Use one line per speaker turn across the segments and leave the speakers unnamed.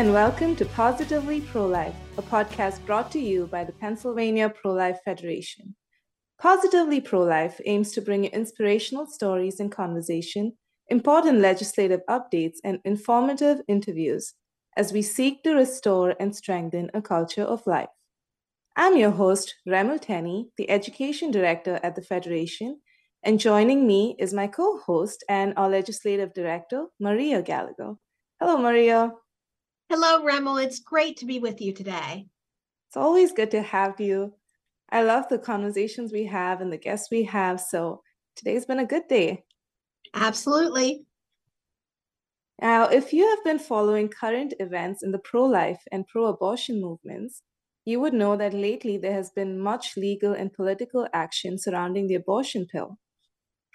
and welcome to Positively Pro Life, a podcast brought to you by the Pennsylvania Pro Life Federation. Positively Pro Life aims to bring you inspirational stories and conversation, important legislative updates, and informative interviews as we seek to restore and strengthen a culture of life. I'm your host, Remel Tenney, the Education Director at the Federation, and joining me is my co host and our Legislative Director, Maria Gallagher. Hello, Maria.
Hello, Remel. It's great to be with you today.
It's always good to have you. I love the conversations we have and the guests we have. So today's been a good day.
Absolutely.
Now, if you have been following current events in the pro life and pro abortion movements, you would know that lately there has been much legal and political action surrounding the abortion pill.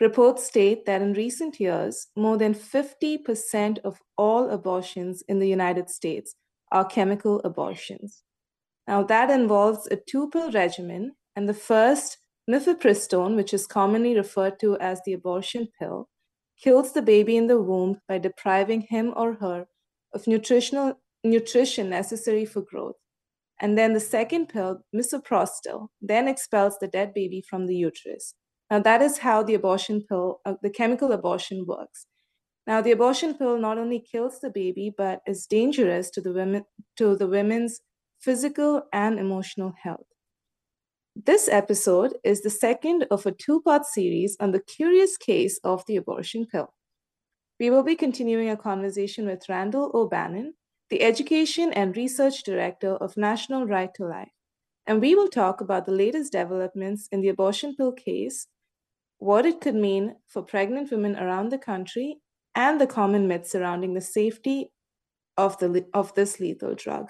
Reports state that in recent years, more than 50% of all abortions in the United States are chemical abortions. Now, that involves a two pill regimen, and the first, mifepristone, which is commonly referred to as the abortion pill, kills the baby in the womb by depriving him or her of nutritional nutrition necessary for growth. And then the second pill, misoprostol, then expels the dead baby from the uterus. Now, that is how the abortion pill, uh, the chemical abortion works. Now, the abortion pill not only kills the baby, but is dangerous to the women, to the women's physical and emotional health. This episode is the second of a two part series on the curious case of the abortion pill. We will be continuing a conversation with Randall O'Bannon, the Education and Research Director of National Right to Life, and we will talk about the latest developments in the abortion pill case what it could mean for pregnant women around the country, and the common myths surrounding the safety of, the, of this lethal drug.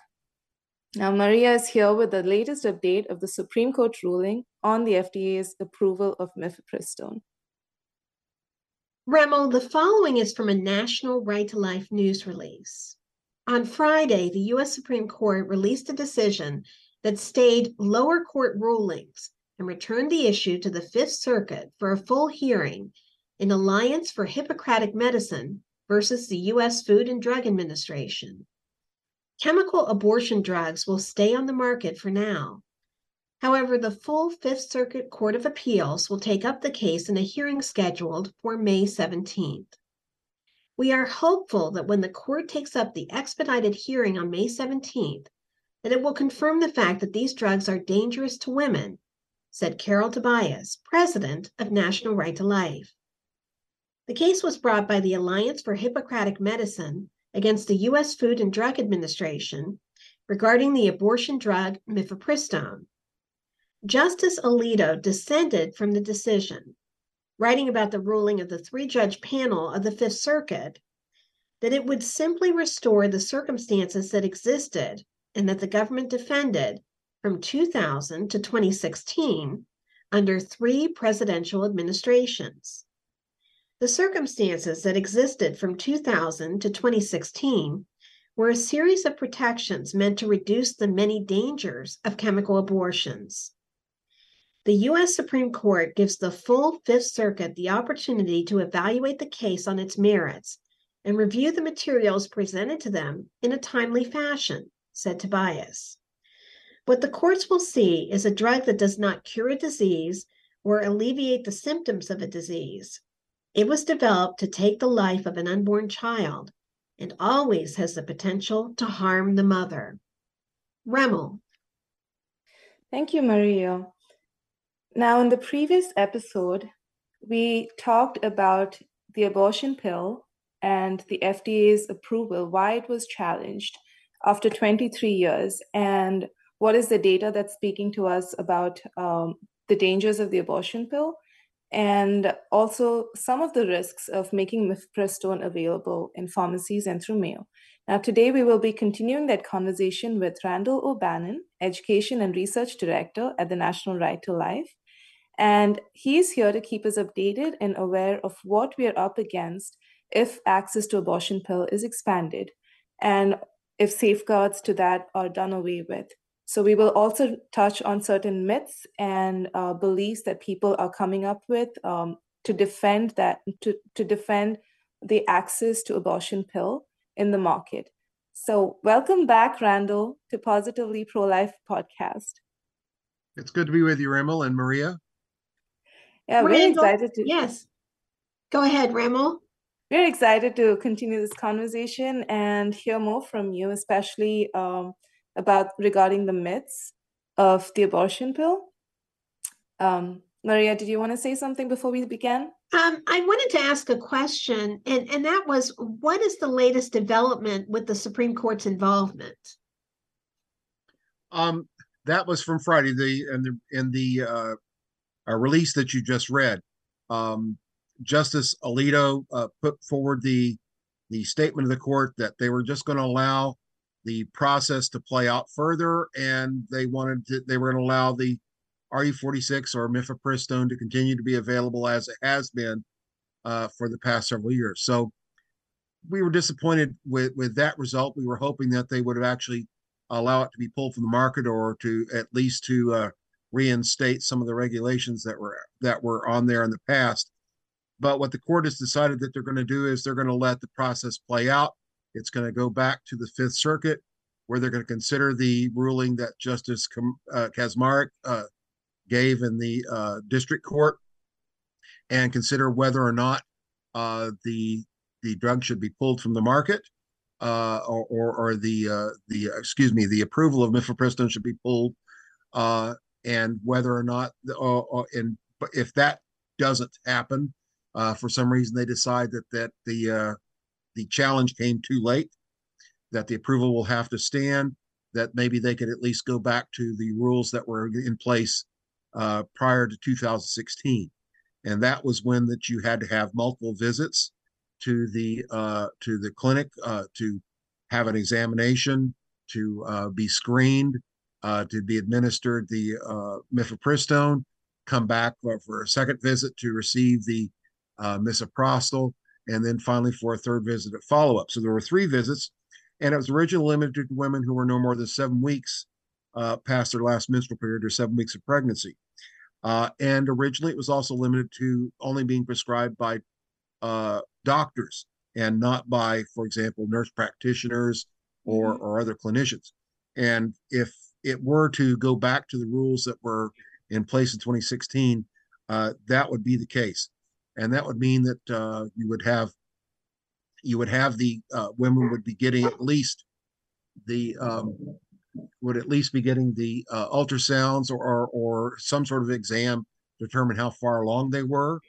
Now, Maria is here with the latest update of the Supreme Court ruling on the FDA's approval of mifepristone.
Remel, the following is from a National Right to Life news release. On Friday, the U.S. Supreme Court released a decision that stayed lower court rulings and returned the issue to the Fifth Circuit for a full hearing in Alliance for Hippocratic Medicine versus the U.S. Food and Drug Administration. Chemical abortion drugs will stay on the market for now. However, the full Fifth Circuit Court of Appeals will take up the case in a hearing scheduled for May 17th. We are hopeful that when the court takes up the expedited hearing on May 17th, that it will confirm the fact that these drugs are dangerous to women said Carol Tobias, president of National Right to Life. The case was brought by the Alliance for Hippocratic Medicine against the U.S. Food and Drug Administration regarding the abortion drug mifepristone. Justice Alito dissented from the decision, writing about the ruling of the three judge panel of the Fifth Circuit that it would simply restore the circumstances that existed and that the government defended from 2000 to 2016 under three presidential administrations. The circumstances that existed from 2000 to 2016 were a series of protections meant to reduce the many dangers of chemical abortions. The U.S. Supreme Court gives the full Fifth Circuit the opportunity to evaluate the case on its merits and review the materials presented to them in a timely fashion, said Tobias. What the courts will see is a drug that does not cure a disease or alleviate the symptoms of a disease. It was developed to take the life of an unborn child and always has the potential to harm the mother. Remel.
Thank you, Maria. Now, in the previous episode, we talked about the abortion pill and the FDA's approval, why it was challenged after 23 years, and what is the data that's speaking to us about um, the dangers of the abortion pill and also some of the risks of making mifepristone available in pharmacies and through mail. Now, today we will be continuing that conversation with Randall O'Bannon, Education and Research Director at the National Right to Life. And he's here to keep us updated and aware of what we are up against if access to abortion pill is expanded and if safeguards to that are done away with. So we will also touch on certain myths and uh, beliefs that people are coming up with um, to defend that to, to defend the access to abortion pill in the market. So, welcome back, Randall, to Positively Pro Life podcast.
It's good to be with you, Remel and Maria.
Yeah, we're excited to.
Yes. Go ahead, Remel.
We're excited to continue this conversation and hear more from you, especially um, about regarding the myths of the abortion pill. Um, Maria, did you want to say something before we begin?
Um, I wanted to ask a question, and, and that was what is the latest development with the Supreme Court's involvement?
Um, that was from Friday, the and the in the uh, uh, release that you just read. Um, Justice Alito uh, put forward the the statement of the court that they were just going to allow the process to play out further, and they wanted to, they were going to allow the RU-486 or mifepristone to continue to be available as it has been uh, for the past several years. So we were disappointed with with that result. We were hoping that they would have actually allow it to be pulled from the market or to at least to uh, reinstate some of the regulations that were that were on there in the past. But what the court has decided that they're going to do is they're going to let the process play out. It's going to go back to the Fifth Circuit, where they're going to consider the ruling that Justice uh, Kacsmaryk uh, gave in the uh, district court, and consider whether or not uh, the the drug should be pulled from the market, uh, or, or, or the uh, the excuse me, the approval of mifepristone should be pulled, and whether or not, and if that doesn't happen, for some reason, they decide that that the the challenge came too late, that the approval will have to stand, that maybe they could at least go back to the rules that were in place uh, prior to 2016, and that was when that you had to have multiple visits to the uh, to the clinic uh, to have an examination, to uh, be screened, to be administered the mifepristone, come back for a second visit to receive the uh, misoprostol, and then finally for a third visit at follow up. So there were three visits, and it was originally limited to women who were no more than seven weeks uh, past their last menstrual period or seven weeks of pregnancy. Uh, and originally it was also limited to only being prescribed by uh, doctors and not by, for example, nurse practitioners or, mm-hmm. or other clinicians. And if it were to go back to the rules that were in place in 2016, uh, that would be the case and that would mean that uh, you would have you would have the uh, women would be getting at least the um, would at least be getting the uh, ultrasounds or, or, or some sort of exam to determine how far along they were.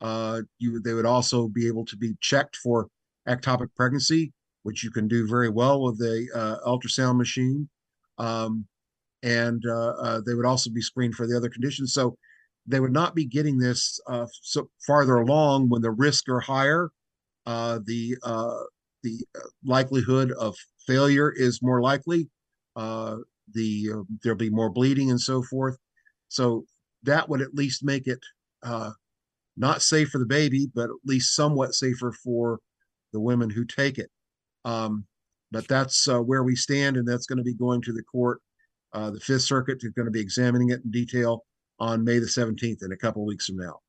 Uh, you they would also be able to be checked for ectopic pregnancy, which you can do very well with a uh, ultrasound machine. Um, and uh, they would also be screened for the other conditions. So they would not be getting this uh, so farther along when the risks are higher. Uh, the uh, the uh, likelihood of failure is more likely. Uh, the uh, there'll be more bleeding and so forth. So that would at least make it not safe for the baby, but at least somewhat safer for the women who take it. Um, but that's where we stand, and that's going to be going to the court. the Fifth Circuit is going to be examining it in detail on May the 17th in a couple weeks from now.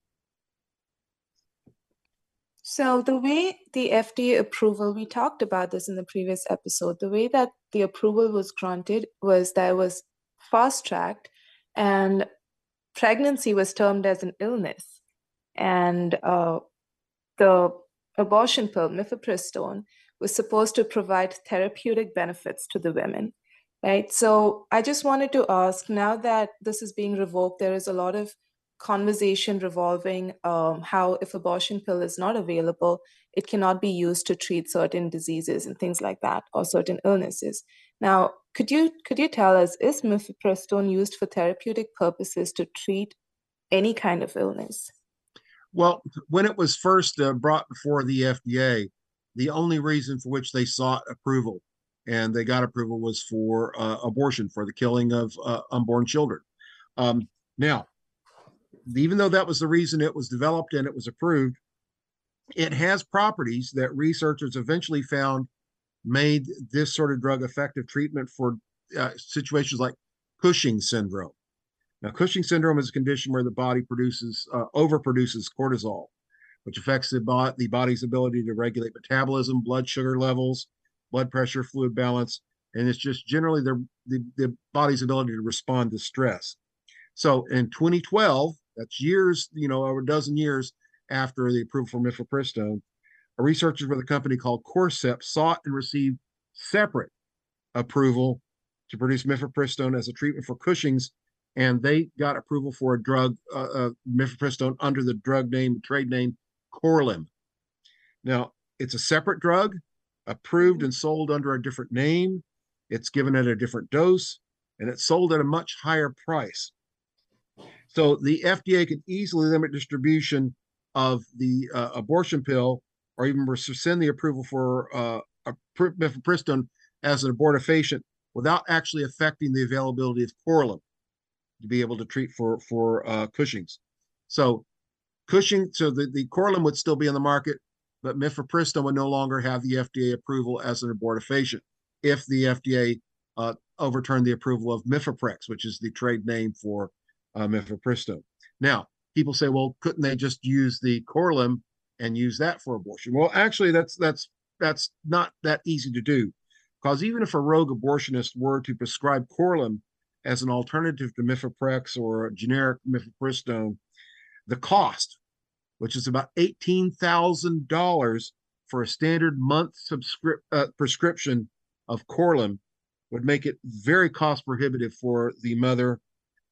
So, the way the FDA approval, we talked about this in the previous episode, the way that the approval was granted was that it was fast tracked and pregnancy was termed as an illness. And uh, the abortion pill, mifepristone, was supposed to provide therapeutic benefits to the women. Right. So I just wanted to ask now that this is being revoked, there is a lot of conversation revolving um, how if abortion pill is not available, it cannot be used to treat certain diseases and things like that, or certain illnesses. Now, could you could you tell us is mifepristone used for therapeutic purposes to treat any kind of illness?
Well, when it was first uh, brought before the FDA, the only reason for which they sought approval and they got approval was for uh, abortion for the killing of uh, unborn children. Um, now, even though that was the reason it was developed and it was approved, it has properties that researchers eventually found made this sort of drug effective treatment for uh, situations like Cushing syndrome. Now, Cushing syndrome is a condition where the body produces uh, overproduces cortisol, which affects the, bo- the body's ability to regulate metabolism, blood sugar levels, blood pressure, fluid balance, and it's just generally their the, the body's ability to respond to stress. So in 2012, that's years, you know, over a dozen years after the approval for mifepristone, researchers with a company called Corcept sought and received separate approval to produce mifepristone as a treatment for Cushing's, and they got approval for a drug, uh, uh, mifepristone, under the drug name, trade name Korlym. Now, it's a separate drug, approved and sold under a different name. It's given at a different dose, and it's sold at a much higher price. So the FDA can easily limit distribution of the uh, abortion pill or even rescind the approval for uh, mifepristone as an abortifacient without actually affecting the availability of Korlym to be able to treat for for uh, Cushing's. So Cushing, so the, the Korlym would still be on the market, but mifepristone would no longer have the FDA approval as an abortifacient if the FDA uh, overturned the approval of Mifeprex, which is the trade name for uh, mifepristone. Now, people say, well, couldn't they just use the Korlym and use that for abortion? Well, actually, that's that's that's not that easy to do, because even if a rogue abortionist were to prescribe Korlym as an alternative to Mifeprex or generic mifepristone, the cost, which is about eighteen thousand dollars for a standard month subscript uh, prescription of Korlym, would make it very cost prohibitive for the mother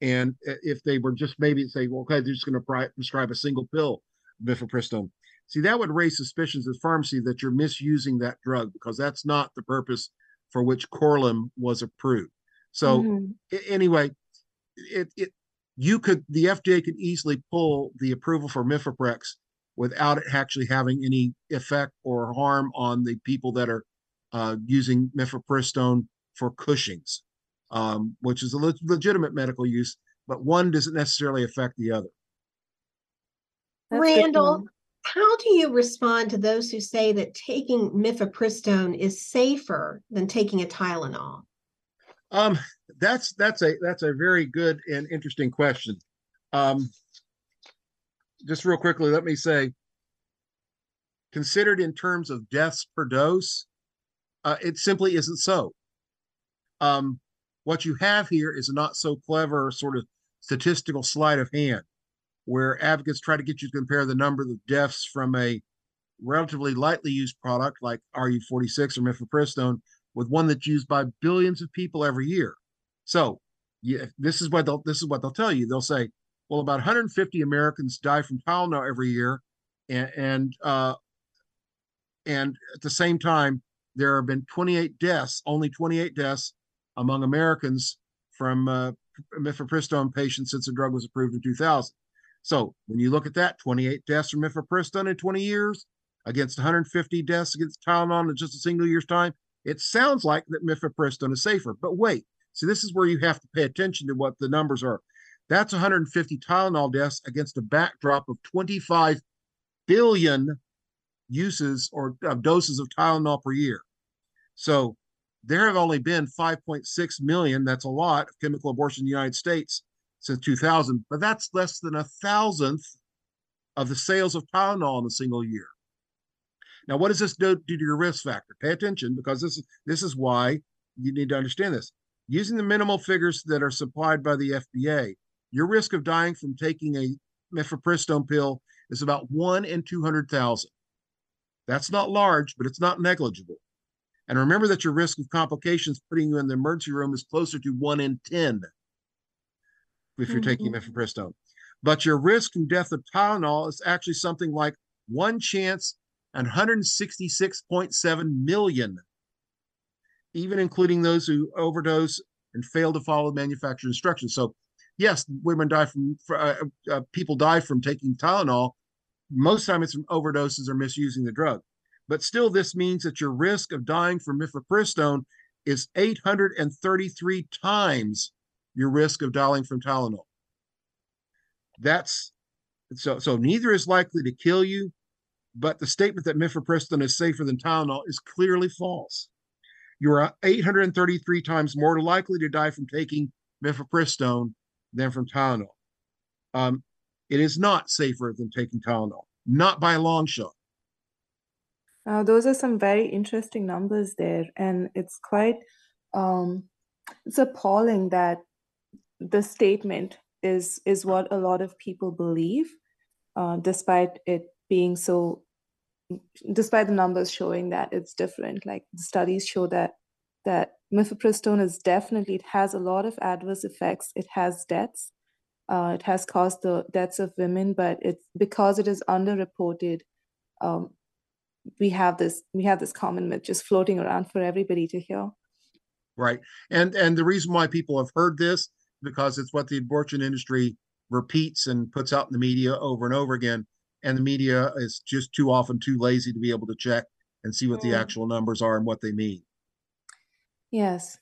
and if they were just maybe say, well, okay, they're just going to prescribe a single pill, mifepristone. See, that would raise suspicions of pharmacy that you're misusing that drug because that's not the purpose for which Korlym was approved. So mm-hmm. anyway, it it you could the FDA could easily pull the approval for Mifeprex without it actually having any effect or harm on the people that are uh, using mifepristone for Cushing's um, which is a le- legitimate medical use, but one doesn't necessarily affect the other.
That's Randall, how do you respond to those who say that taking mifepristone is safer than taking a Tylenol?
Um, that's that's a that's a very good and interesting question. Um, just real quickly, let me say, considered in terms of deaths per dose, uh, it simply isn't so. Um, what you have here is a not so clever sort of statistical sleight of hand where advocates try to get you to compare the number of deaths from a relatively lightly used product like RU-486 or mifepristone with one that's used by billions of people every year. So, yeah, this is what they'll this is what they'll tell you. They'll say, well, about 150 Americans die from Tylenol every year, and and uh, and at the same time, there have been 28 deaths, only 28 deaths among Americans from uh, mifepristone patients since the drug was approved in 2000. So when you look at that, 28 deaths from mifepristone in 20 years against 150 deaths against Tylenol in just a single year's time, it sounds like that mifepristone is safer. But wait, see, this is where you have to pay attention to what the numbers are. That's 150 Tylenol deaths against a backdrop of 25 billion uses or uh, doses of Tylenol per year. So there have only been 5.6 million, that's a lot, of chemical abortion in the United States since 2000, but that's less than a thousandth of the sales of Tylenol in a single year. Now, what does this do, do to your risk factor? Pay attention because this is this is why you need to understand this. Using the minimal figures that are supplied by the FDA, your risk of dying from taking a mifepristone pill is about one in 200,000. That's not large, but it's not negligible. And remember that your risk of complications putting you in the emergency room is closer to one in 10 if you're mm-hmm. taking mifepristone. But your risk from death of Tylenol is actually something like one chance and 166.7 million, even including those who overdose and fail to follow manufacturer instructions. So, yes, women die from, uh, uh, people die from taking Tylenol. Most time it's from overdoses or misusing the drug. But still, this means that your risk of dying from mifepristone is 833 times your risk of dying from Tylenol. That's so so neither is likely to kill you, but the statement that mifepristone is safer than Tylenol is clearly false. You are 833 times more likely to die from taking mifepristone than from Tylenol. Um, it is not safer than taking Tylenol, not by a long shot.
Uh, those are some very interesting numbers there, and it's quite um, it's appalling that the statement is is what a lot of people believe, uh, despite it being so. Despite the numbers showing that it's different, like studies show that that mifepristone is definitely it has a lot of adverse effects. It has deaths. Uh, it has caused the deaths of women, but it's because it is underreported. Um, we have this we have this common myth just floating around for everybody to hear
right and and the reason why people have heard this because it's what the abortion industry repeats and puts out in the media over and over again and the media is just too often too lazy to be able to check and see what mm. the actual numbers are and what they mean
yes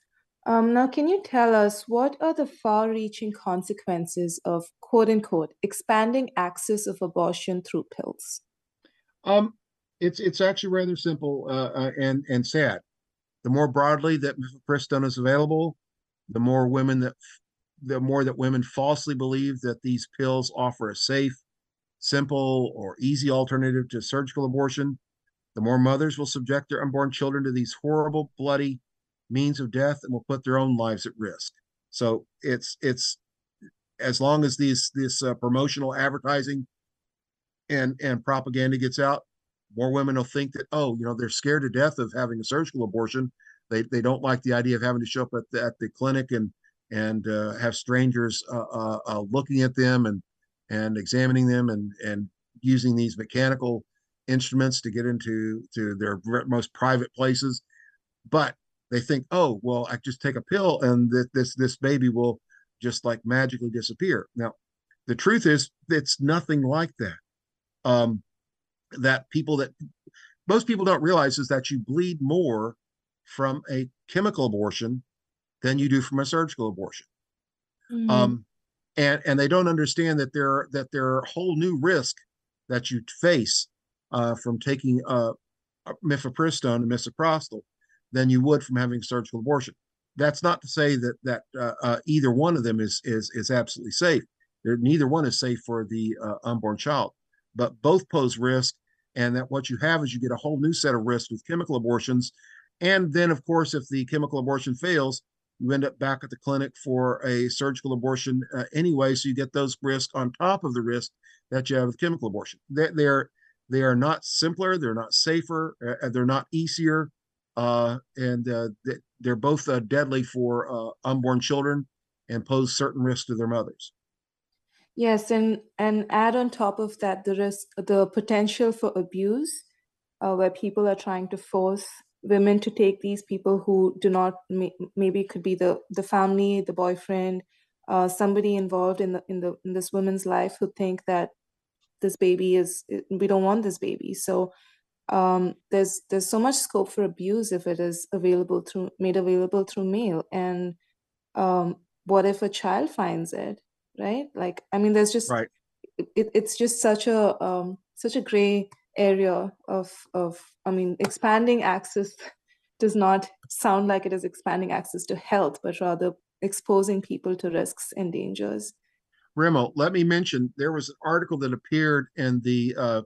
um, now can you tell us what are the far-reaching consequences of quote unquote expanding access of abortion through pills
um it's it's actually rather simple uh, uh, and and sad. The more broadly that mifepristone is available, the more women that the more that women falsely believe that these pills offer a safe, simple, or easy alternative to surgical abortion, the more mothers will subject their unborn children to these horrible, bloody means of death and will put their own lives at risk. So it's it's as long as these this uh, promotional advertising and and propaganda gets out, more women will think that oh you know they're scared to death of having a surgical abortion they they don't like the idea of having to show up at the, at the clinic and and uh, have strangers uh, uh, uh looking at them and and examining them and and using these mechanical instruments to get into to their most private places but they think oh well i just take a pill and that this this baby will just like magically disappear now the truth is it's nothing like that um, that people that most people don't realize is that you bleed more from a chemical abortion than you do from a surgical abortion. Mm-hmm. Um, and and they don't understand that there that there are whole new risk that you face uh, from taking uh, mifepristone and misoprostol than you would from having surgical abortion. That's not to say that that uh, uh, either one of them is is is absolutely safe. They're, neither one is safe for the uh, unborn child but both pose risk. And that what you have is you get a whole new set of risks with chemical abortions. And then, of course, if the chemical abortion fails, you end up back at the clinic for a surgical abortion uh, anyway. So you get those risks on top of the risk that you have with chemical abortion. They, they're they are not simpler, they're not safer, uh, they're not easier, uh, and uh, they're both uh, deadly for uh, unborn children and pose certain risks to their mothers.
Yes, and and add on top of that the risk, the potential for abuse, where people are trying to force women to take these people who do not may, maybe could be the the family, the boyfriend, uh, somebody involved in the in the in this woman's life who think that this baby is we don't want this baby. So um, there's there's so much scope for abuse if it is available through made available through mail. And um, what if a child finds it? right like i mean there's just
right
it, it's just such a um such a gray area of of i mean expanding access does not sound like it is expanding access to health but rather exposing people to risks and dangers
Remo, let me mention there was an article that appeared in the uh,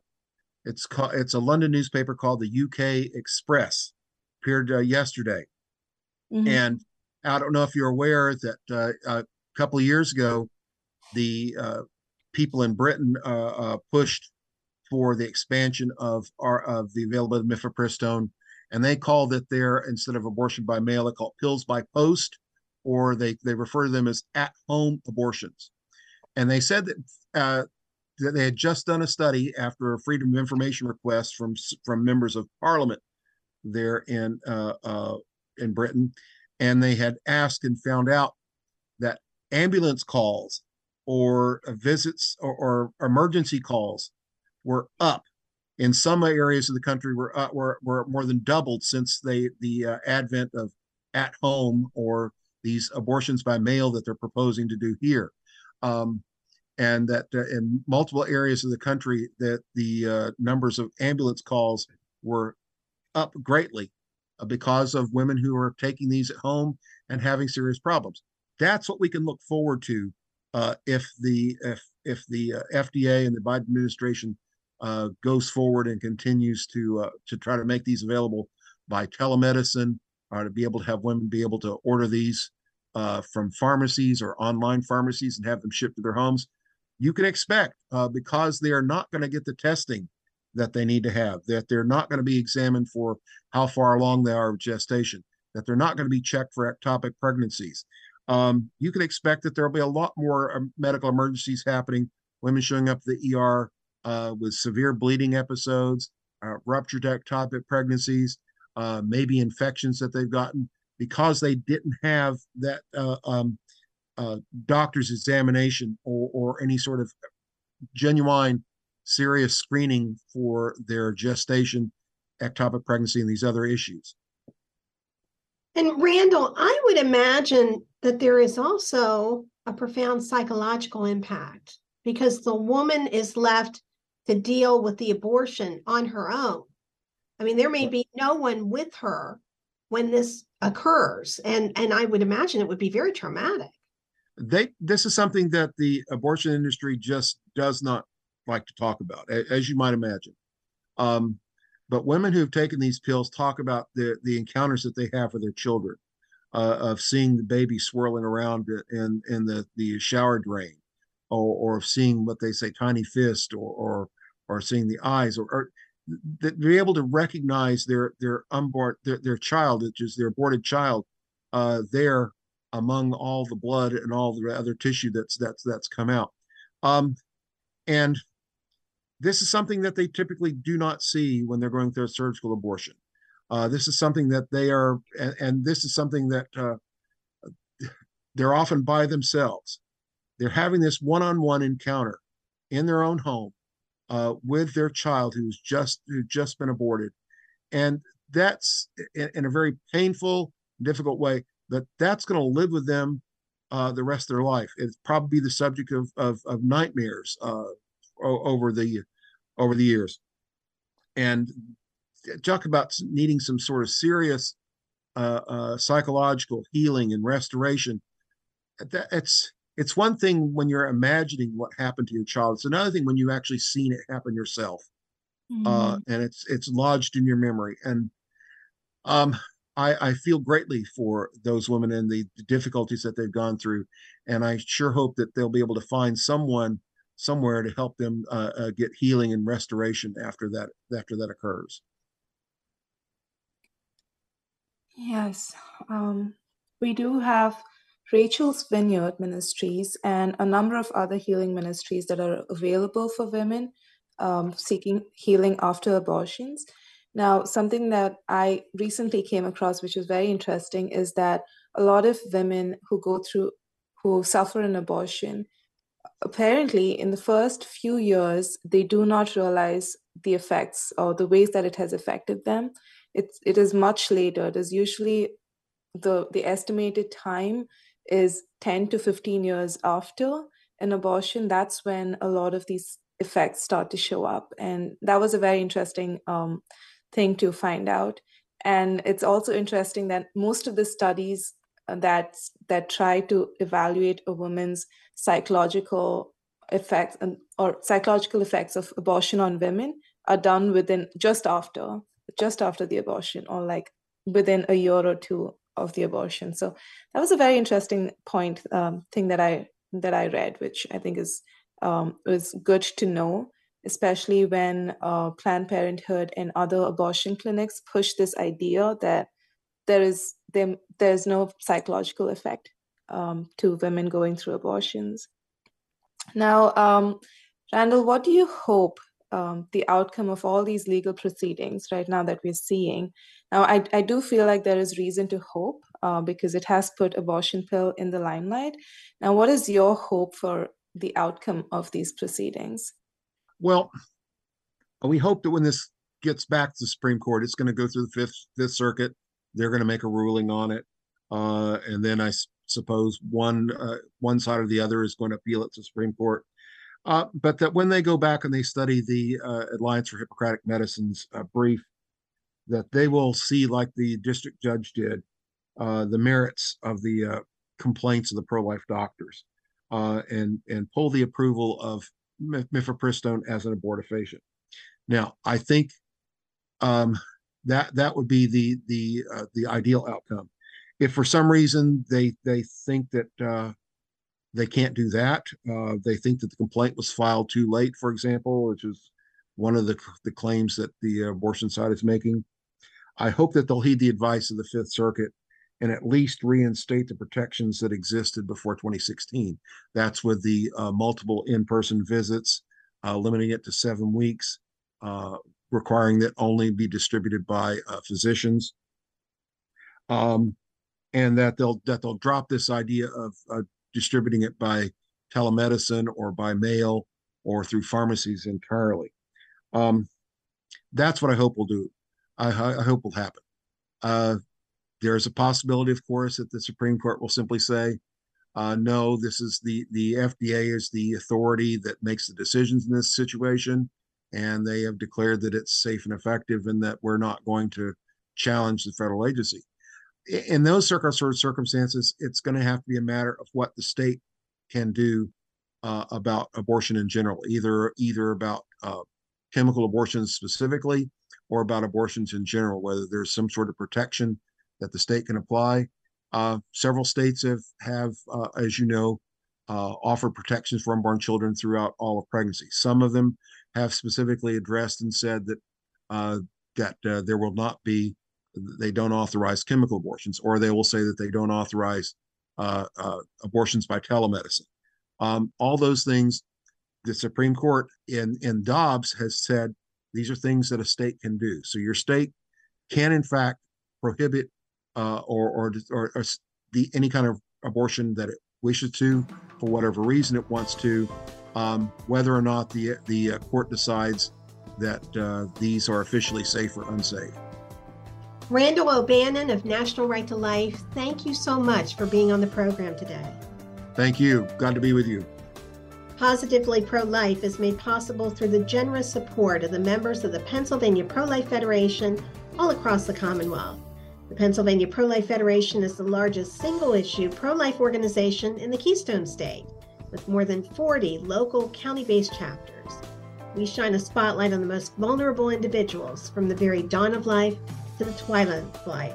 it's called it's a London newspaper called the UK Express appeared uh, yesterday, mm-hmm. and I don't know if you're aware that uh, a couple of years ago the uh, people in Britain uh, uh, pushed for the expansion of our of the availability of mifepristone, and they called it there instead of abortion by mail, they call it pills by post, or they they refer to them as at home abortions. And they said that uh, that they had just done a study after a freedom of information request from from members of parliament there in uh, uh, in Britain, and they had asked and found out that ambulance calls or visits or, or, emergency calls were up. In some areas of the country were uh, were, were more than doubled since they the uh, advent of at home or these abortions by mail that they're proposing to do here. Um, and that uh, in multiple areas of the country that the uh, numbers of ambulance calls were up greatly uh, because of women who are taking these at home and having serious problems. That's what we can look forward to uh, if the if if the uh, FDA and the Biden administration uh, goes forward and continues to uh, to try to make these available by telemedicine, or to be able to have women be able to order these uh, from pharmacies or online pharmacies and have them shipped to their homes, you can expect uh, because they are not going to get the testing that they need to have, that they're not going to be examined for how far along they are of gestation, that they're not going to be checked for ectopic pregnancies. Um, you can expect that there will be a lot more um, medical emergencies happening, women showing up at the ER uh, with severe bleeding episodes, uh, ruptured ectopic pregnancies, uh, maybe infections that they've gotten because they didn't have that uh, um, uh, doctor's examination or, or any sort of genuine serious screening for their gestation, ectopic pregnancy, and these other issues.
And Randall, I would imagine that there is also a profound psychological impact because the woman is left to deal with the abortion on her own. I mean, there may be no one with her when this occurs and and i would imagine it would be very traumatic.
They this is something that the abortion industry just does not like to talk about as you might imagine. Um, but women who've taken these pills talk about the the encounters that they have with their children uh, of seeing the baby swirling around in in the the shower drain or or seeing what they say tiny fist or or or seeing the eyes or, or that be able to recognize their their unborn their, their child, which is their aborted child, uh, there among all the blood and all the other tissue that's that's that's come out. Um, and this is something that they typically do not see when they're going through a surgical abortion. Uh, this is something that they are, and, and this is something that uh, they're often by themselves. They're having this one-on-one encounter in their own home uh, with their child who's just who just been aborted, and that's in, in a very painful, difficult way. That that's going to live with them uh, the rest of their life. It's probably the subject of of, of nightmares uh, over the over the years, and talk about needing some sort of serious uh, uh, psychological healing and restoration. That it's it's one thing when you're imagining what happened to your child. It's another thing when you've actually seen it happen yourself, mm-hmm. uh, and it's it's lodged in your memory. And um, I, I feel greatly for those women and the, the difficulties that they've gone through, and I sure hope that they'll be able to find someone somewhere to help them uh, uh, get healing and restoration after that after that occurs.
Yes, um, we do have Rachel's Vineyard Ministries, and a number of other healing ministries that are available for women um, seeking healing after abortions. Now, something that I recently came across, which was very interesting, is that a lot of women who go through, who suffer an abortion, apparently in the first few years, they do not realize the effects or the ways that it has affected them. It's, it is much later. It is usually the, the estimated time is 10 to 15 years after an abortion, that's when a lot of these effects start to show up. And that was a very interesting um, thing to find out. And it's also interesting that most of the studies uh, that that try to evaluate a woman's psychological effects and or psychological effects of abortion on women are done within just after just after the abortion or like within a year or two of the abortion. So that was a very interesting point um, thing that I that I read, which I think is um, was good to know, especially when uh, Planned Parenthood and other abortion clinics push this idea that there is there, there's no psychological effect um, to women going through abortions. Now, um, Randall, what do you hope um, the outcome of all these legal proceedings right now that we're seeing. Now, I, I do feel like there is reason to hope uh, because it has put abortion pill in the limelight. Now, what is your hope for the outcome of these proceedings?
Well, we hope that when this gets back to the Supreme Court, it's going to go through the Fifth Fifth Circuit. They're going to make a ruling on it, uh, and then I suppose one uh, one side or the other is going to appeal it to the Supreme Court. Uh, but that when they go back and they study the uh, Alliance for Hippocratic Medicine's uh, brief, that they will see, like the district judge did, uh, the merits of the uh, complaints of the pro-life doctors, uh, and and pull the approval of mifepristone as an abortifacient. Now, I think um, that that would be the the the ideal outcome. If for some reason they they think that they can't do that, uh, they think that the complaint was filed too late, for example, which is one of the the claims that the abortion side is making. I hope that they'll heed the advice of the Fifth Circuit and at least reinstate the protections that existed before 2016. That's with the uh, multiple in-person visits, uh, limiting it to seven weeks, uh, requiring that only be distributed by uh, physicians, um, and that they'll that they'll drop this idea of uh, distributing it by telemedicine or by mail or through pharmacies entirely. Um, that's what I hope will do. I, I hope will happen. Uh, there's a possibility, of course, that the Supreme Court will simply say, uh, no, this is the the FDA is the authority that makes the decisions in this situation, and they have declared that it's safe and effective, and that we're not going to challenge the federal agency. In those circumstances, it's going to have to be a matter of what the state can do uh, about abortion in general, either either about uh, chemical abortions specifically, or about abortions in general, whether there's some sort of protection that the state can apply. Uh, several states have, have uh, as you know, uh, offered protections for unborn children throughout all of pregnancy. Some of them have specifically addressed and said that uh, that there will not be, they don't authorize chemical abortions, or they will say that they don't authorize uh, abortions by telemedicine. Um, all those things, the Supreme Court in in Dobbs has said these are things that a state can do. So your state can, in fact, prohibit uh, or, or, or, or the any kind of abortion that it wishes to, for whatever reason it wants to, um, whether or not the the uh, court decides that uh, these are officially safe or unsafe.
Randall O'Bannon of National Right to Life, thank you so much for being on the program today.
Thank you. Glad to be with you.
Positively Pro Life is made possible through the generous support of the members of the Pennsylvania Pro Life Federation all across the Commonwealth. The Pennsylvania Pro Life Federation is the largest single issue pro life organization in the Keystone State, with more than 40 local county based chapters. We shine a spotlight on the most vulnerable individuals from the very dawn of life to the twilight life.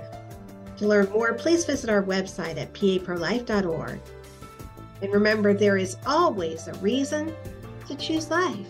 To learn more, please visit our website at paprolife.org. And remember, there is always a reason to choose life.